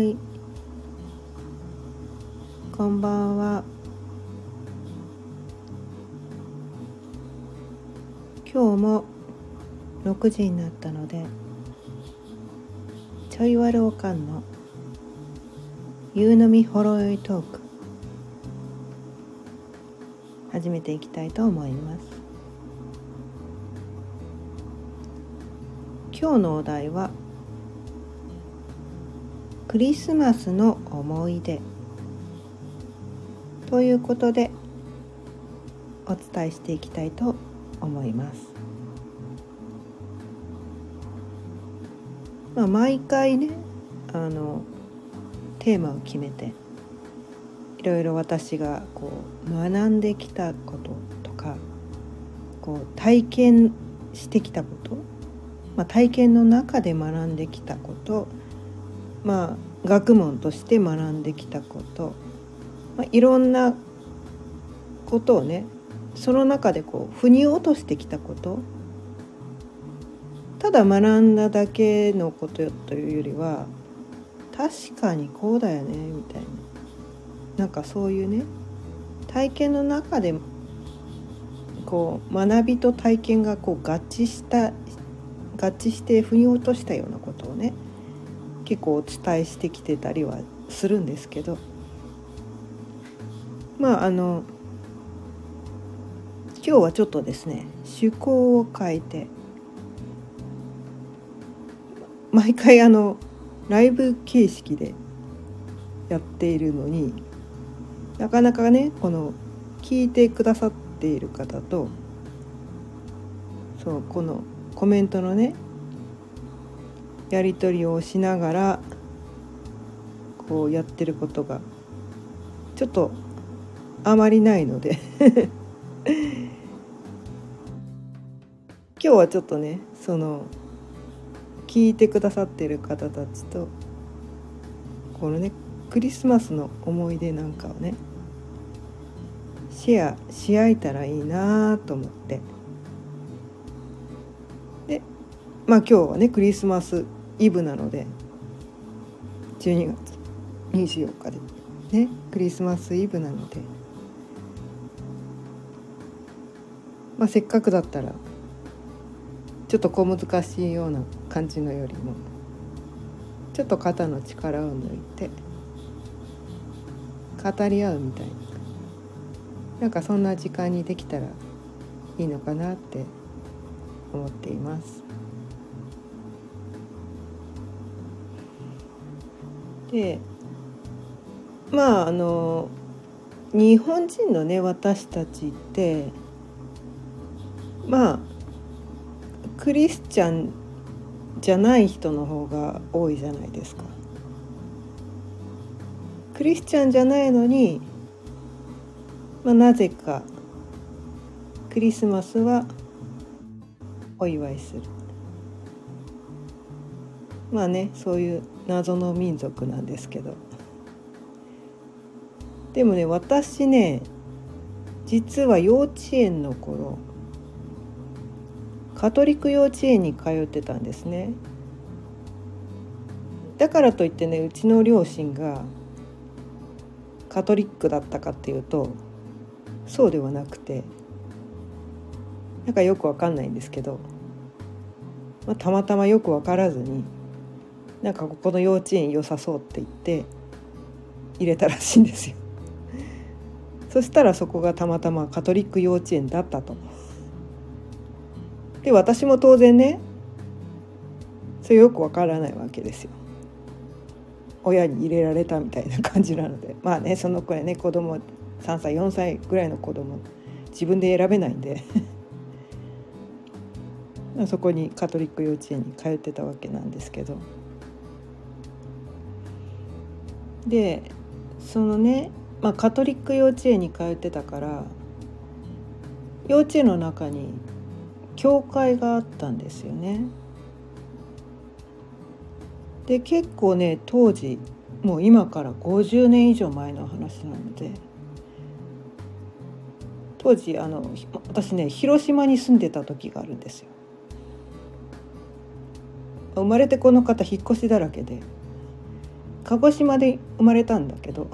い。こんばんは。今日も6時になったのでちょいわるおかんの夕飲みほろ酔いトーク始めていきたいと思います。今日のお題はクリスマスの思い出ということでお伝えしていきたいと思います。まあ、毎回ねあのテーマを決めていろいろ私がこう学んできたこととかこう体験してきたこと、まあ、体験の中で学んできたことまあ学問として学んできたこと、まあ、いろんなことをねその中でこう腑に落としてきたこと。ただ学んだだけのことというよりは確かにこうだよねみたいな。なんかそういうね体験の中でこう学びと体験がこう合致した合致して腑に落としたようなことをね結構お伝えしてきてたりはするんですけど。まああの今日はちょっとですね趣向を変えて毎回あのライブ形式でやっているのになかなかねこの聞いてくださっている方とそうこのコメントのねやり取りをしながらこうやってることがちょっとあまりないので。今日はちょっとねその聞いてくださってる方たちとこのねクリスマスの思い出なんかをねシェアし合えたらいいなと思って。でまあ今日はねクリスマスイブなので12月24日で。ねクリスマスイブなので、まあ、せっかくだったらちょっと小難しいような感じのよりもちょっと肩の力を抜いて語り合うみたいな。なんかそんな時間にできたらいいのかなって思っています。でまああの日本人のね私たちってまあクリスチャンじゃない人の方が多いじゃないですか。クリスチャンじゃないのに、まあ、なぜかクリスマスはお祝いする。まあねそういう謎の民族なんですけど。でもね私ね実は幼稚園の頃カトリック幼稚園に通ってたんですね。だからといってねうちの両親がカトリックだったかっていうとそうではなくてなんかよくわかんないんですけど、まあ、たまたまよく分からずになんかここの幼稚園良さそうって言って入れたらしいんですよ。そしたらそこがたまたまカトリック幼稚園だったと。で私も当然ねそれよくわからないわけですよ。親に入れられたみたいな感じなので まあねその子やね子供3歳4歳ぐらいの子供自分で選べないんで そこにカトリック幼稚園に通ってたわけなんですけど。でそのね、まあ、カトリック幼稚園に通ってたから幼稚園の中に教会があったんですよね。で結構ね当時もう今から50年以上前の話なので当時あの私ね広島に住んでた時があるんですよ。生まれてこの方引っ越しだらけで鹿児島で生まれたんだけど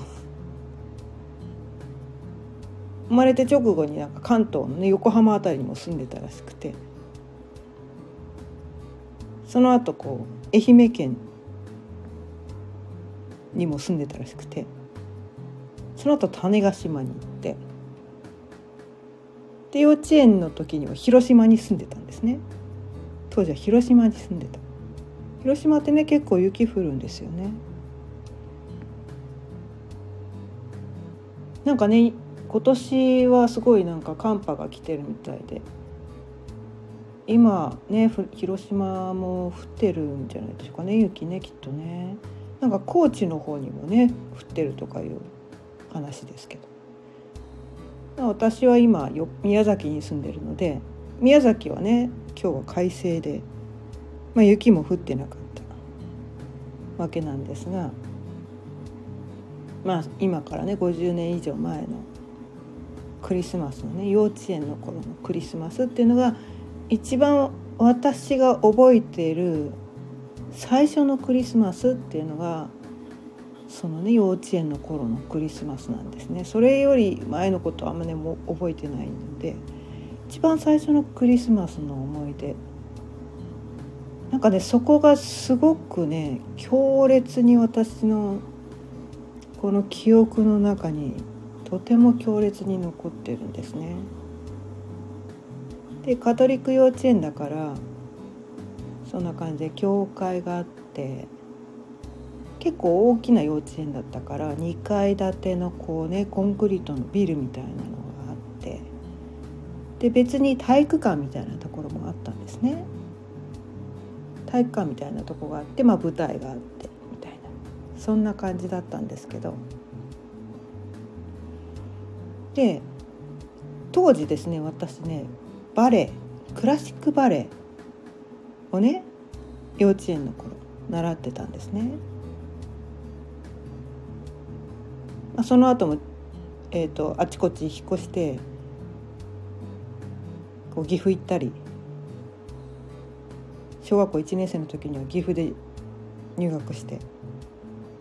生まれて直後になんか関東のね横浜辺りにも住んでたらしくてその後こう愛媛県にも住んでたらしくてその後種子島に行ってで幼稚園の時には広島に住んでたんですね。当時は広島に住んでた。広島ってね結構雪降るんですよね。なんかね今年はすごいなんか寒波が来てるみたいで。今ね広島も降ってるんじゃないでしょうかね雪ねきっとね。なんか高知の方にもね降ってるとかいう話ですけど。私は今宮崎に住んでるので宮崎はね今日は快晴で、まあ、雪も降ってなかったわけなんですが。まあ今からね50年以上前のクリスマスのね幼稚園の頃のクリスマスっていうのが一番私が覚えている最初のクリスマスっていうのがそのね幼稚園の頃のクリスマスなんですね。それより前のことはあんまねも覚えてないので一番最初のクリスマスの思い出。なんかねそこがすごくね強烈に私のこの記憶の中にとても強烈に残ってるんですね。でカトリック幼稚園だからそんな感じで教会があって結構大きな幼稚園だったから2階建てのこうねコンクリートのビルみたいなのがあってで別に体育館みたいなところもあったんですね。体育館みたいなとこがあって、まあ、舞台があってそんな感じだったんですけどで当時ですね私ねバレエクラシックバレエをね幼稚園の頃習ってたんですね。まあ、その後も、えーと、あちこち引っ越してこう岐阜行ったり小学校1年生の時には岐阜で入学して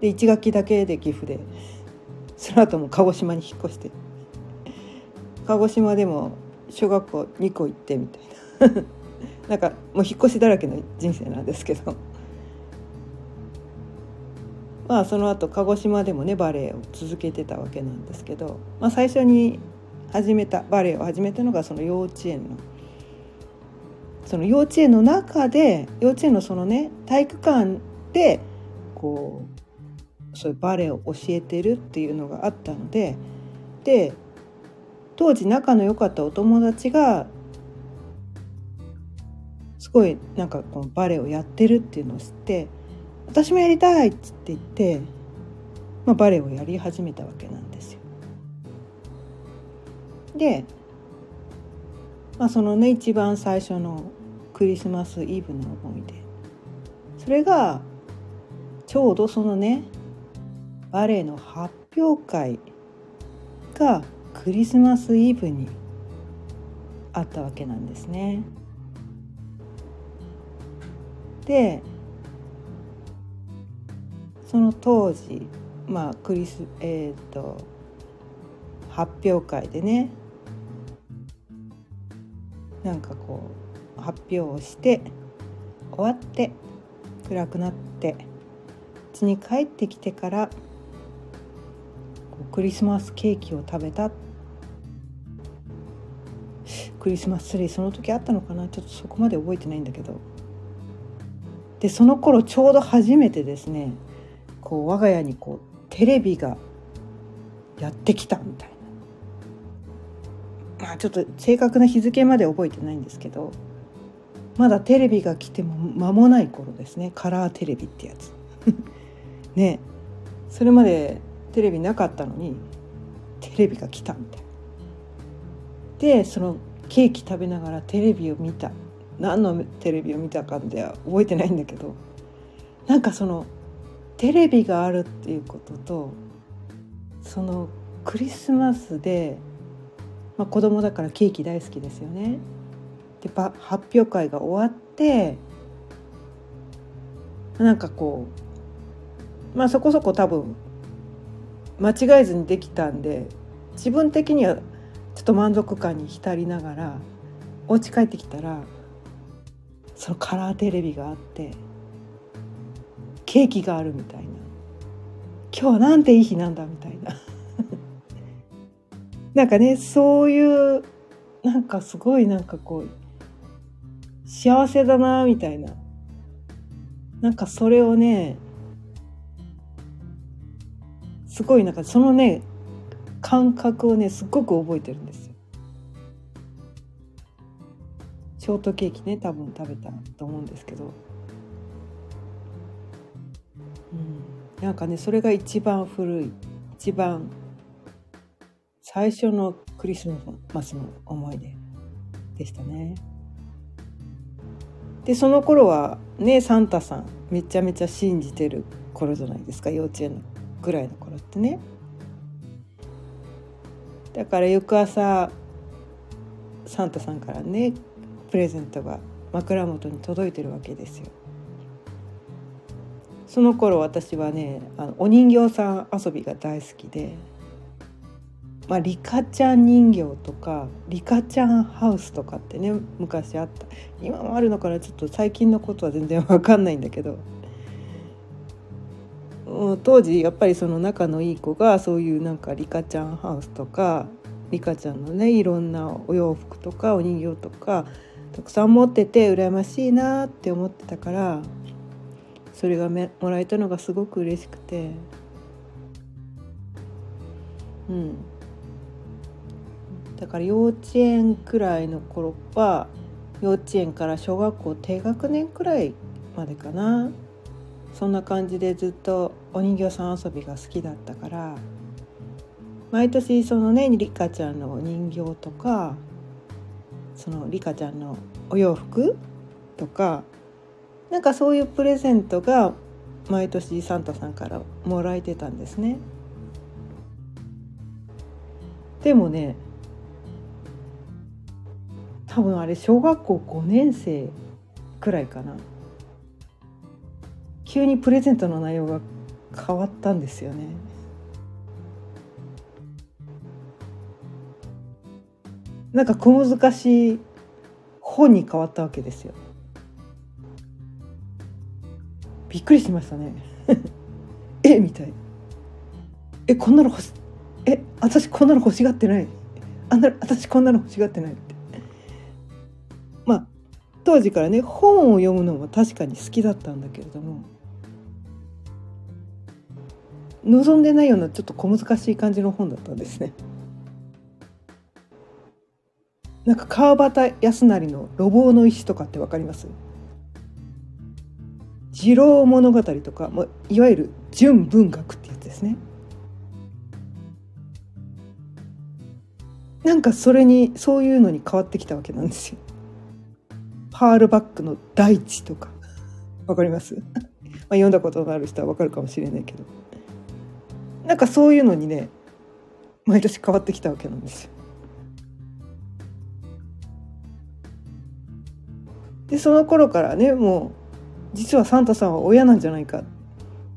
で1学期だけで岐阜で。その後も鹿児島に引っ越して。鹿児島でも小学校2個行ってみたいな。なんかもう引っ越しだらけの人生なんですけど。まあその後鹿児島でもねバレエを続けてたわけなんですけど、まあ、最初に始めたバレエを始めたのがその幼稚園のその幼稚園の中で幼稚園のそのね体育館でこうそういうバレエを教えてるっていうのがあったのでで当時仲の良かったお友達がすごいなんかこのバレエをやってるっていうのを知って私もやりたいっつって言って、まあ、バレエをやり始めたわけなんですよ。で、まあ、そのね一番最初のクリスマスイブの思い出それがちょうどそのねバレエの発表会がクリスマスイブにあったわけなんですね。でその当時まあクリスえっ、ー、と発表会でねなんかこう発表をして終わって暗くなって家に帰ってきてからクリスマスケーキを食べた。クリスマスツリーその時あったのかな？ちょっとそこまで覚えてないんだけど。でその頃ちょうど初めてですねこう我が家にこうテレビがやってきたみたいな。まあちょっと正確な日付まで覚えてないんですけどまだテレビが来ても間もない頃ですね。カラーテレビってやつ。ね。それまでテレビなかったのにテレビが来たみたいなでそのケーキ食べながらテレビを見た何のテレビを見たかでは覚えてないんだけどなんかそのテレビがあるっていうこととそのクリスマスで、まあ、子供だからケーキ大好きですよね。で発表会が終わってなんかこうまあそこそこ多分間違えずにできたんで自分的にはちょっと満足感に浸りながらお家帰ってきたらそのカラーテレビがあってケーキがあるみたいな。今日なんていい日なんだみたいな。なんかねそういうなんかすごいなんかこう幸せだなみたいな。なんかそれをねすごいなんかそのね感覚をねすっごく覚えてるんですよ。ショートケーキね多分食べたと思うんですけど、うん、なんかねそれが一番古い一番最初のクリスマスの思い出でしたね。でその頃はねサンタさんめちゃめちゃ信じてる頃じゃないですか幼稚園のぐらいの頃ってね。だから翌朝サンタさんからねプレゼントが枕元に届いてるわけですよ。その頃私はねあのお人形さん遊びが大好きでまあ、リカちゃん人形とかリカちゃんハウスとかってね昔あった今もあるのかな？ちょっと最近のことは全然わかんないんだけど当時やっぱりその仲のいい子がそういうなんかリカちゃんハウスとかリカちゃんのねいろんなお洋服とかお人形とかたくさん持ってて羨ましいなって思ってたからそれがもらえたのがすごく嬉しくて。うん。だから幼稚園くらいの頃は幼稚園から小学校低学年くらいまでかな。そんな感じでずっとお人形さん遊びが好きだったから毎年そのねリカちゃんのお人形とかそのリカちゃんのお洋服とかなんかそういうプレゼントが毎年サンタさんからもらえてたんですね。でもね多分あれ小学校5年生くらいかな急にプレゼントの内容が変わったんですよね。なんか小難しい本に変わったわけですよ。びっくりしましたね。えみたいな。えこんなの欲しえ私こんなの欲しがってない。あんな私こんなの欲しがってないって。まあ当時からね本を読むのも確かに好きだったんだけれども望んでないようなちょっと小難しい感じの本だったんですね。なんか川端康成の「路傍の石」とかってわかります？次郎物語とか、まあ、いわゆる純文学ってやつですね。なんかそれにそういうのに変わってきたわけなんですよ。パールバックの大地とかわかります？まあ読んだことのある人はわかるかもしれないけどなんかそういうのにね毎年変わってきたわけなんですよ。でその頃からねもう実はサンタさんは親なんじゃないかっ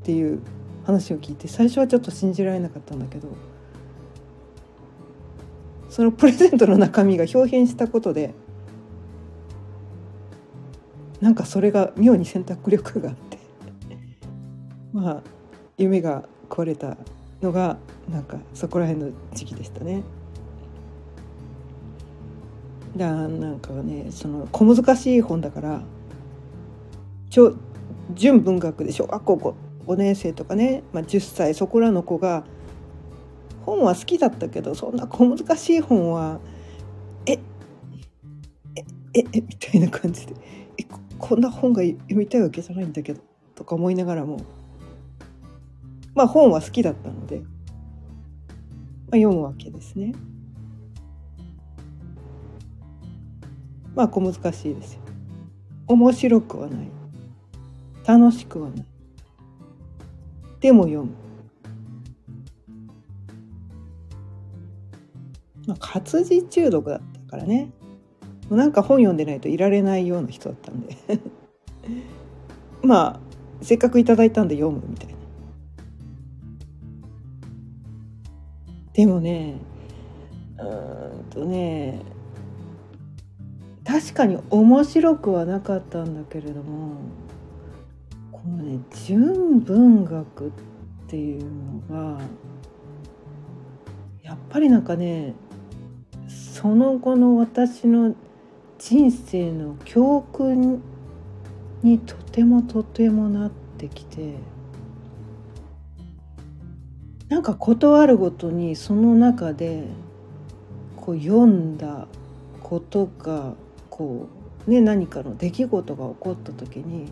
ていう話を聞いて最初はちょっと信じられなかったんだけどそのプレゼントの中身が表変したことでなんかそれが妙に選択力があって まあ夢が壊れたのがなんかそこら辺の時期でしたね。だなんかねその小難しい本だから純文学で小学校 5, 5年生とかね、まあ、10歳そこらの子が本は好きだったけどそんな小難しい本はええええみたいな感じでえこんな本が読みたいわけじゃないんだけどとか思いながらもまあ本は好きだったので、まあ、読むわけですね。まあ小難しいですよ。面白くはない。楽しくはない。でも読む。まあ活字中毒だったからね。もうなんか本読んでないといられないような人だったんで まあせっかくいただいたんで読むみたいなでもねうーんとね確かに面白くはなかったんだけれどもこのね純文学っていうのがやっぱりなんかねその後の私の人生の教訓にとてもとてもなってきてなんか事あるごとにその中でこう読んだことがこうね何かの出来事が起こった時に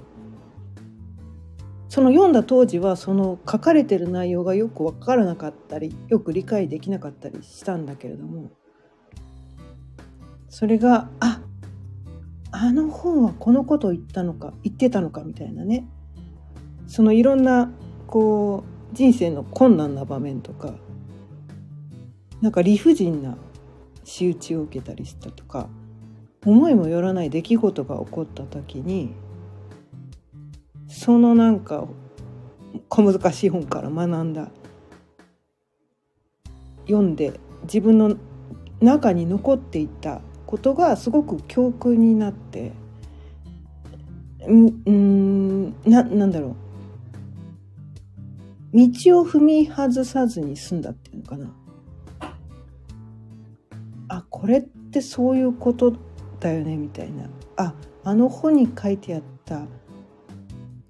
その読んだ当時はその書かれてる内容がよく分からなかったりよく理解できなかったりしたんだけれどもそれがああの本はこのことを言ったのか言ってたのかみたいなね。そのいろんなこう人生の困難な場面とかなんか理不尽な仕打ちを受けたりしたとか思いもよらない出来事が起こった時にそのなんか小難しい本から学んだ読んで自分の中に残っていたことがすごく教訓になってうんななんだろう道を踏み外さずに済んだっていうのかな。あこれってそういうことだよねみたいな。ああの本に書いてあった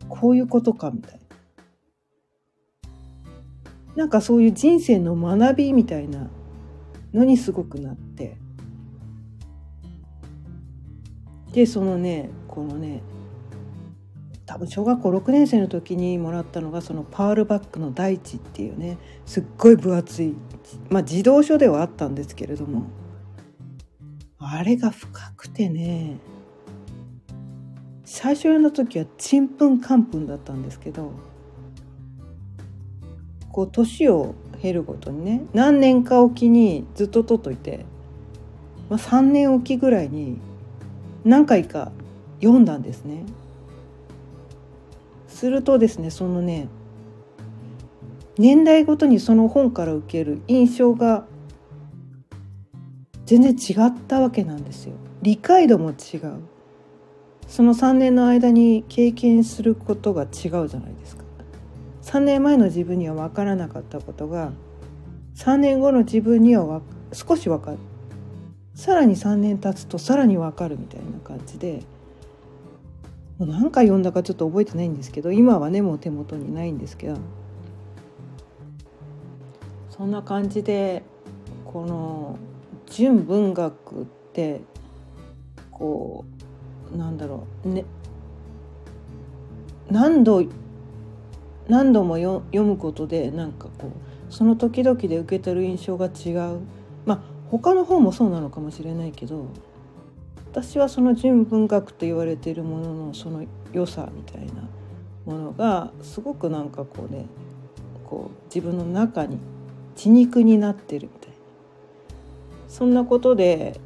こういうことかみたいな。なんかそういう人生の学びみたいなのにすごくなって。でそのねこのね多分小学校6年生の時にもらったのがそのパールバックの大地っていうねすっごい分厚いまあ児童書ではあったんですけれどもあれが深くてね最初読んだ時はちんぷんかんぷんだったんですけどこう年を経るごとにね何年かおきにずっと取っといて、まあ、3年おきぐらいに何回か読んだんですね。するとですねそのね年代ごとにその本から受ける印象が全然違ったわけなんですよ。理解度も違う。その3年の間に経験することが違うじゃないですか。3年前の自分には分からなかったことが3年後の自分には少し分かるさらに3年経つとさらに分かるみたいな感じで何回読んだかちょっと覚えてないんですけど今はねもう手元にないんですけど。そんな感じでこの純文学ってこうなんだろうね何度何度も読むことでなんかこうその時々で受け取る印象が違う。まあ他の本もそうなのかもしれないけど私はその純文学と言われているもののその良さみたいなものがすごくなんかこうねこう自分の中に血肉になってるみたいな。そんなことで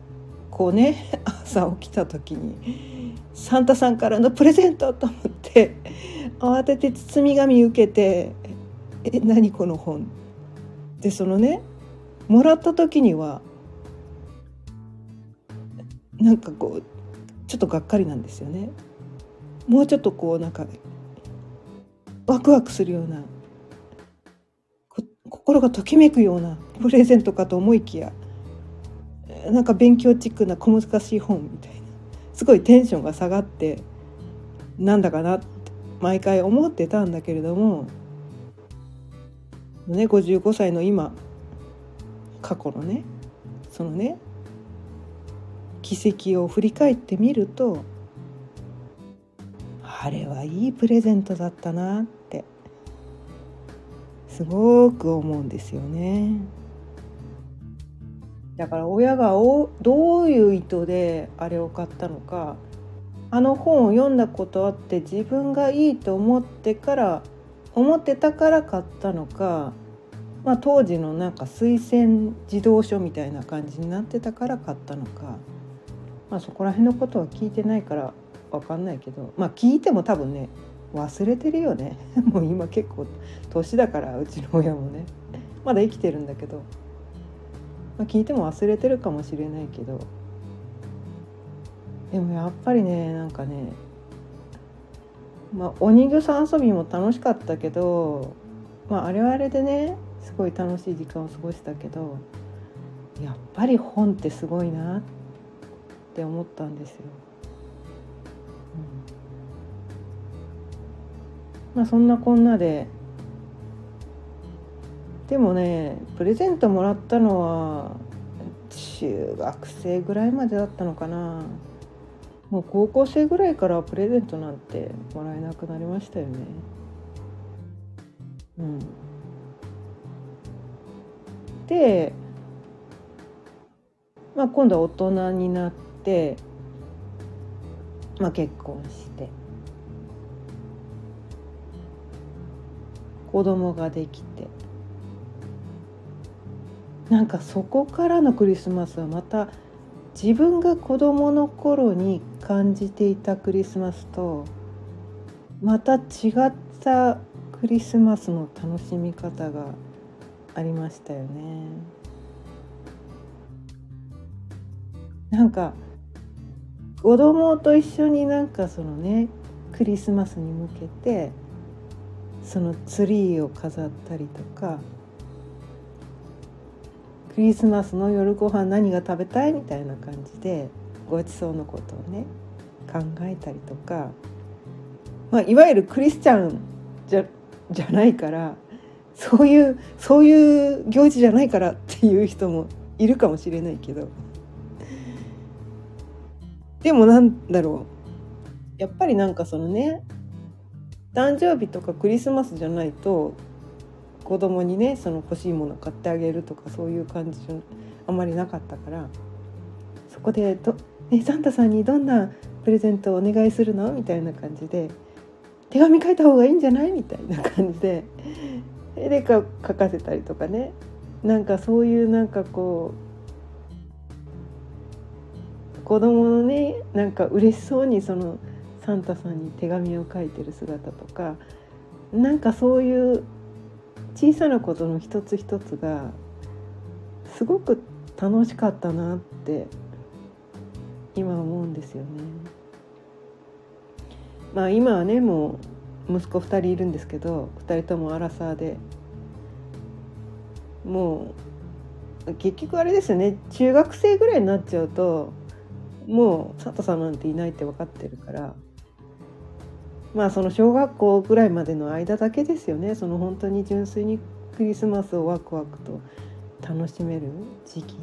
こうね 朝起きた時にサンタさんからのプレゼントと思って慌てて包み紙受けて「え何この本」でそのねもらった時にはなんかこうちょっとがっかりなんですよね。もうちょっとこうなんかワクワクするような心がときめくようなプレゼントかと思いきやなんか勉強チックな小難しい本みたいなすごいテンションが下がってなんだかなって毎回思ってたんだけれども、ね、55歳の今過去のねそのね奇跡を振り返ってみるとあれはいいプレゼントだったなってすごく思うんですよね。だから親がどういう意図であれを買ったのかあの本を読んだことあって自分がいいと思ってから思ってたから買ったのか、まあ、当時のなんか推薦児童書みたいな感じになってたから買ったのか、まあ、そこら辺のことは聞いてないから分かんないけどまあ聞いても多分ね忘れてるよね。もう今結構年だからうちの親もね。まだ生きてるんだけど。まあ、聞いても忘れてるかもしれないけど。でもやっぱりねなんかねまあお人形さん遊びも楽しかったけどまああれはあれでねすごい楽しい時間を過ごしたけどやっぱり本ってすごいなって思ったんですよ。うん、まあそんなこんなで。でもねプレゼントもらったのは中学生ぐらいまでだったのかな。もう高校生ぐらいからプレゼントなんてもらえなくなりましたよね。うん。で、まあ、今度は大人になって、まあ、結婚して子供ができてなんかそこからのクリスマスはまた自分が子どもの頃に感じていたクリスマスとまた違ったクリスマスの楽しみ方がありましたよね。なんか子供と一緒になんかそのねクリスマスに向けてそのツリーを飾ったりとかクリスマスの夜ご飯何が食べたいみたいな感じでごちそうのことをね考えたりとか、まあ、いわゆるクリスチャンじゃじゃないからそういうそういう行事じゃないからっていう人もいるかもしれないけど。でもなんだろうやっぱりなんかそのね誕生日とかクリスマスじゃないと子供にねその欲しいもの買ってあげるとかそういう感じじゃあまりなかったからそこでど、ね「サンタさんにどんなプレゼントをお願いするの?」みたいな感じで「手紙書いた方がいいんじゃない?」みたいな感じで絵でか書かせたりとかねなんかそういうなんかこう子供のねなんか嬉しそうにそのサンタさんに手紙を書いてる姿とかなんかそういう小さなことの一つ一つがすごく楽しかったなって今思うんですよね。まあ今はねもう息子2人いるんですけど2人ともアラサーでもう結局あれですよね中学生ぐらいになっちゃうともう佐藤さんなんていないって分かってるからまあその小学校ぐらいまでの間だけですよね。その本当に純粋にクリスマスをワクワクと楽しめる時期っ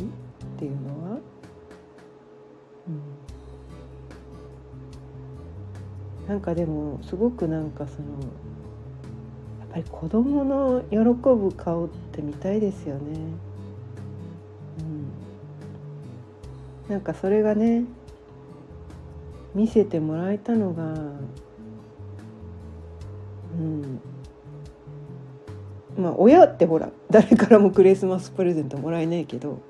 ていうのは、うん、なんかでもすごくなんかそのやっぱり子供の喜ぶ顔って見たいですよね。なんかそれがね見せてもらえたのがうん。まあ親ってほら誰からもクリスマスプレゼントもらえないけど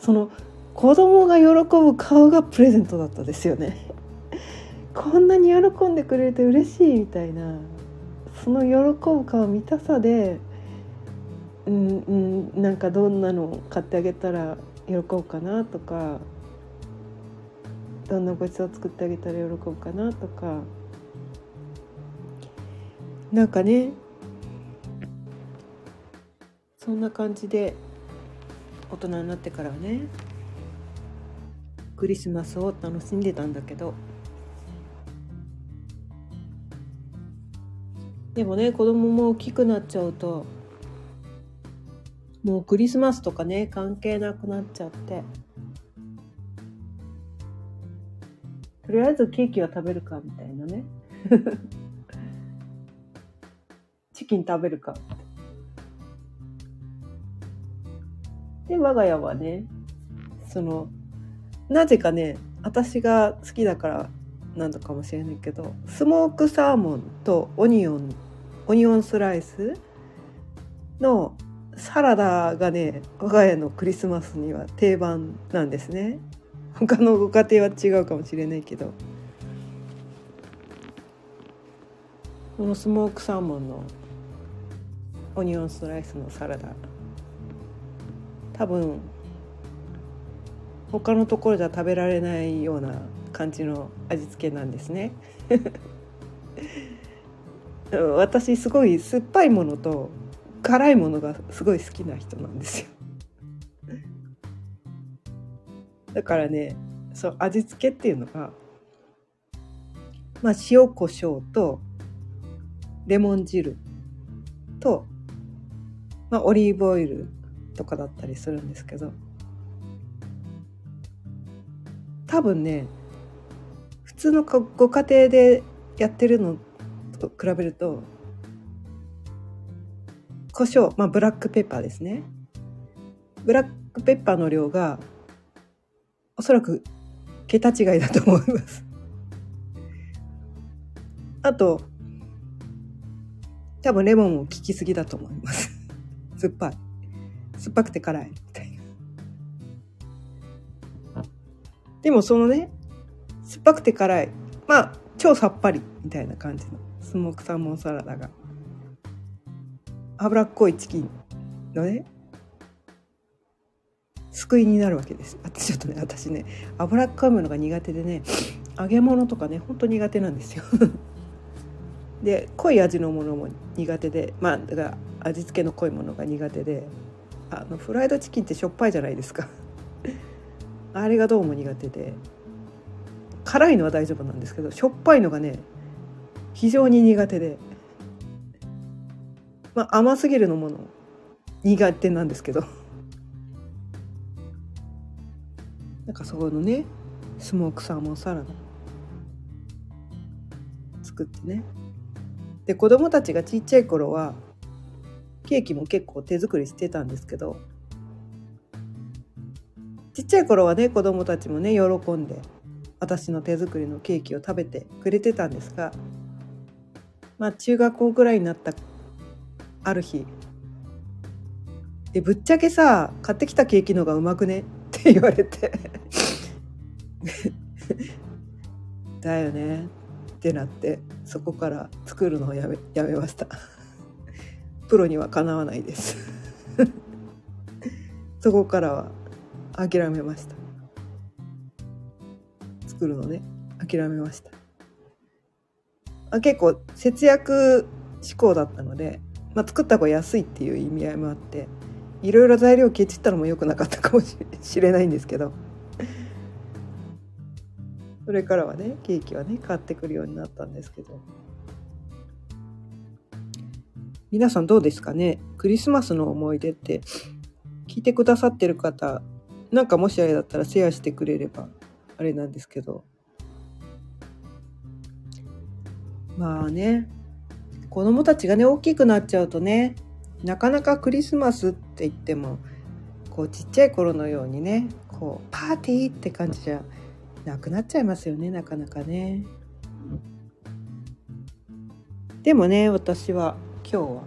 その子供が喜ぶ顔がプレゼントだったですよね。こんなに喜んでくれて嬉しいみたいなその喜ぶ顔見たさでうんうんなんかどんなの買ってあげたら喜ぶかなとかどんなごちそう作ってあげたら喜ぶかなとか。なんかね。そんな感じで大人になってからはね。クリスマスを楽しんでたんだけど。でもね子供も大きくなっちゃうともうクリスマスとかね関係なくなっちゃって。とりあえずケーキは食べるかみたいなね。チキン食べるか。で我が家はねそのなぜかね私が好きだからなのかもしれないけどスモークサーモンとオニオンオニオンスライスのサラダがね我が家のクリスマスには定番なんですね。他のご家庭は違うかもしれないけど。このスモークサーモンのオニオンスライスのサラダ。多分他のところじゃ食べられないような感じの味付けなんですね。私すごい酸っぱいものと辛いものがすごい好きな人なんですよ。だからねそう味付けっていうのがまあ塩コショウとレモン汁と、まあ、オリーブオイルとかだったりするんですけど多分ね普通のご家庭でやってるのと比べると胡椒まあブラックペッパーですね。ブラックペッパーの量がおそらく桁違いだと思います。あと多分レモンも効きすぎだと思います。酸っぱい。酸っぱくて辛いみたいな。でもそのね酸っぱくて辛い。まあ超さっぱりみたいな感じの。スモークサーモンサラダが。脂っこいチキンのね救いになるわけです。ちょっとね私ね脂っこいものが苦手でね揚げ物とかねほんと苦手なんですよ。で濃い味のものも苦手でまあだから味付けの濃いものが苦手であのフライドチキンってしょっぱいじゃないですか。あれがどうも苦手で辛いのは大丈夫なんですけどしょっぱいのがね非常に苦手でまあ甘すぎるのもの苦手なんですけど。なんかそこのねスモークサーモンサラダ。作ってね。で子供たちがちっちゃい頃はケーキも結構手作りしてたんですけどちっちゃい頃はね子供たちもね喜んで私の手作りのケーキを食べてくれてたんですがまあ中学校ぐらいになったある日。でぶっちゃけさ買ってきたケーキのがうまくね？って言われて。だよね。ってなってそこから作るのをやめやめました。プロにはかなわないです。そこからは諦めました。作るのね。諦めました。あ結構節約志向だったので、まあ、作った方が安いっていう意味合いもあっていろいろ材料ケチったのも良くなかったかもしれないんですけど。それからはねケーキはね買ってくるようになったんですけど。皆さんどうですかね？クリスマスの思い出って聞いてくださってる方なんかもしあれだったらシェアしてくれればあれなんですけど。まあね子供たちがね大きくなっちゃうとねなかなかクリスマスって言ってもこうちっちゃい頃のようにねこうパーティーって感じじゃなくなっちゃいますよねなかなかね。でもね私は今日は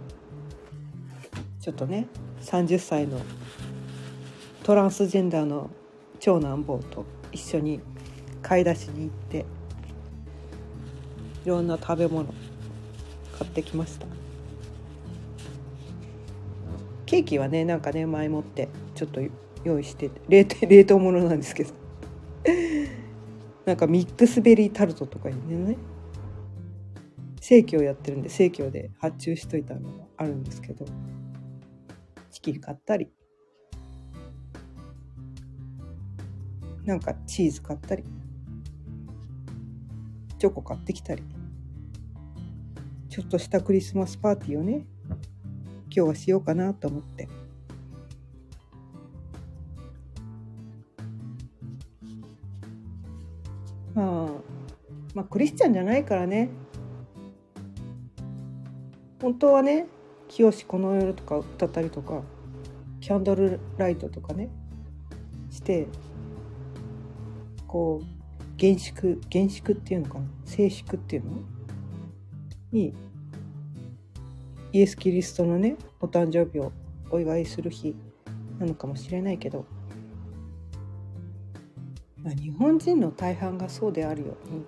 ちょっとね30歳のトランスジェンダーの長男坊と一緒に買い出しに行っていろんな食べ物買ってきましたケーキはねなんかね前もってちょっと用意して冷 冷凍物なんですけど。なんかミックスベリータルトとかいうね。生協やってるんで生協で発注しといたのがあるんですけど。チキン買ったり。なんかチーズ買ったり。チョコ買ってきたり。ちょっとしたクリスマスパーティーをね今日はしようかなと思って。まあまあクリスチャンじゃないからね。本当はね「清この夜」とか歌ったりとかキャンドルライトとかねしてこう厳粛厳粛っていうのかな静粛っていうのにイエス・キリストのねお誕生日をお祝いする日なのかもしれないけど、まあ、日本人の大半がそうであるように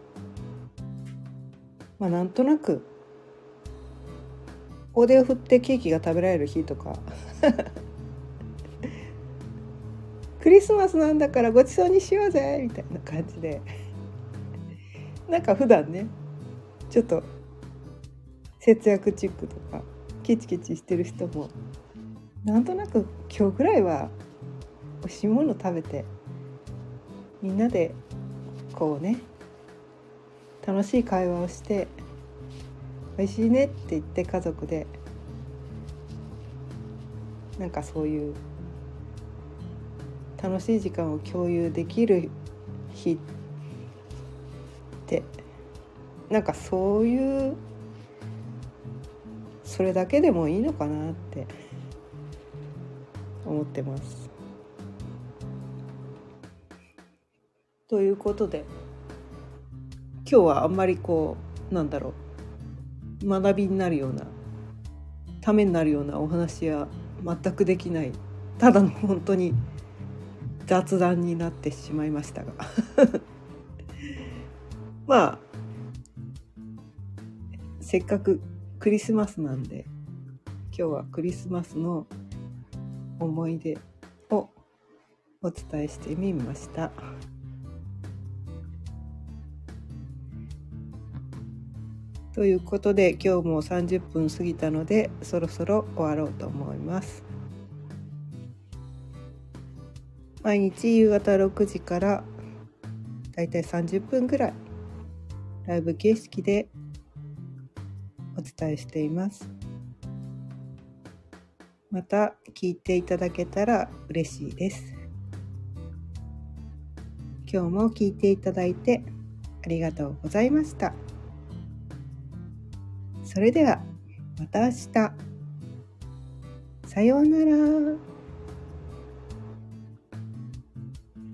まあなんとなく大手を振ってケーキが食べられる日とか。クリリスマスなんだからごちそうにしようぜみたいな感じで。なんか普段ねちょっと節約チックとかケチケチしてる人もなんとなく今日ぐらいは美味しいもの食べてみんなでこうね楽しい会話をして「美味しいね」って言って家族でなんかそういう楽しい時間を共有できる日ってなんかそういうそれだけでもいいのかなって思ってます。ということで今日はあんまりこうなんだろう学びになるようなためになるようなお話は全くできないただの本当に雑談になってしまいましたが まあせっかくクリスマスなんで今日はクリスマスの思い出をお伝えしてみました。ということで今日も30分過ぎたのでそろそろ終わろうと思います。毎日夕方6時からだいたい30分ぐらいライブ形式でお伝えしています。また聞いていただけたら嬉しいです。今日も聞いていただいてありがとうございました。それではまた明日。さようなら。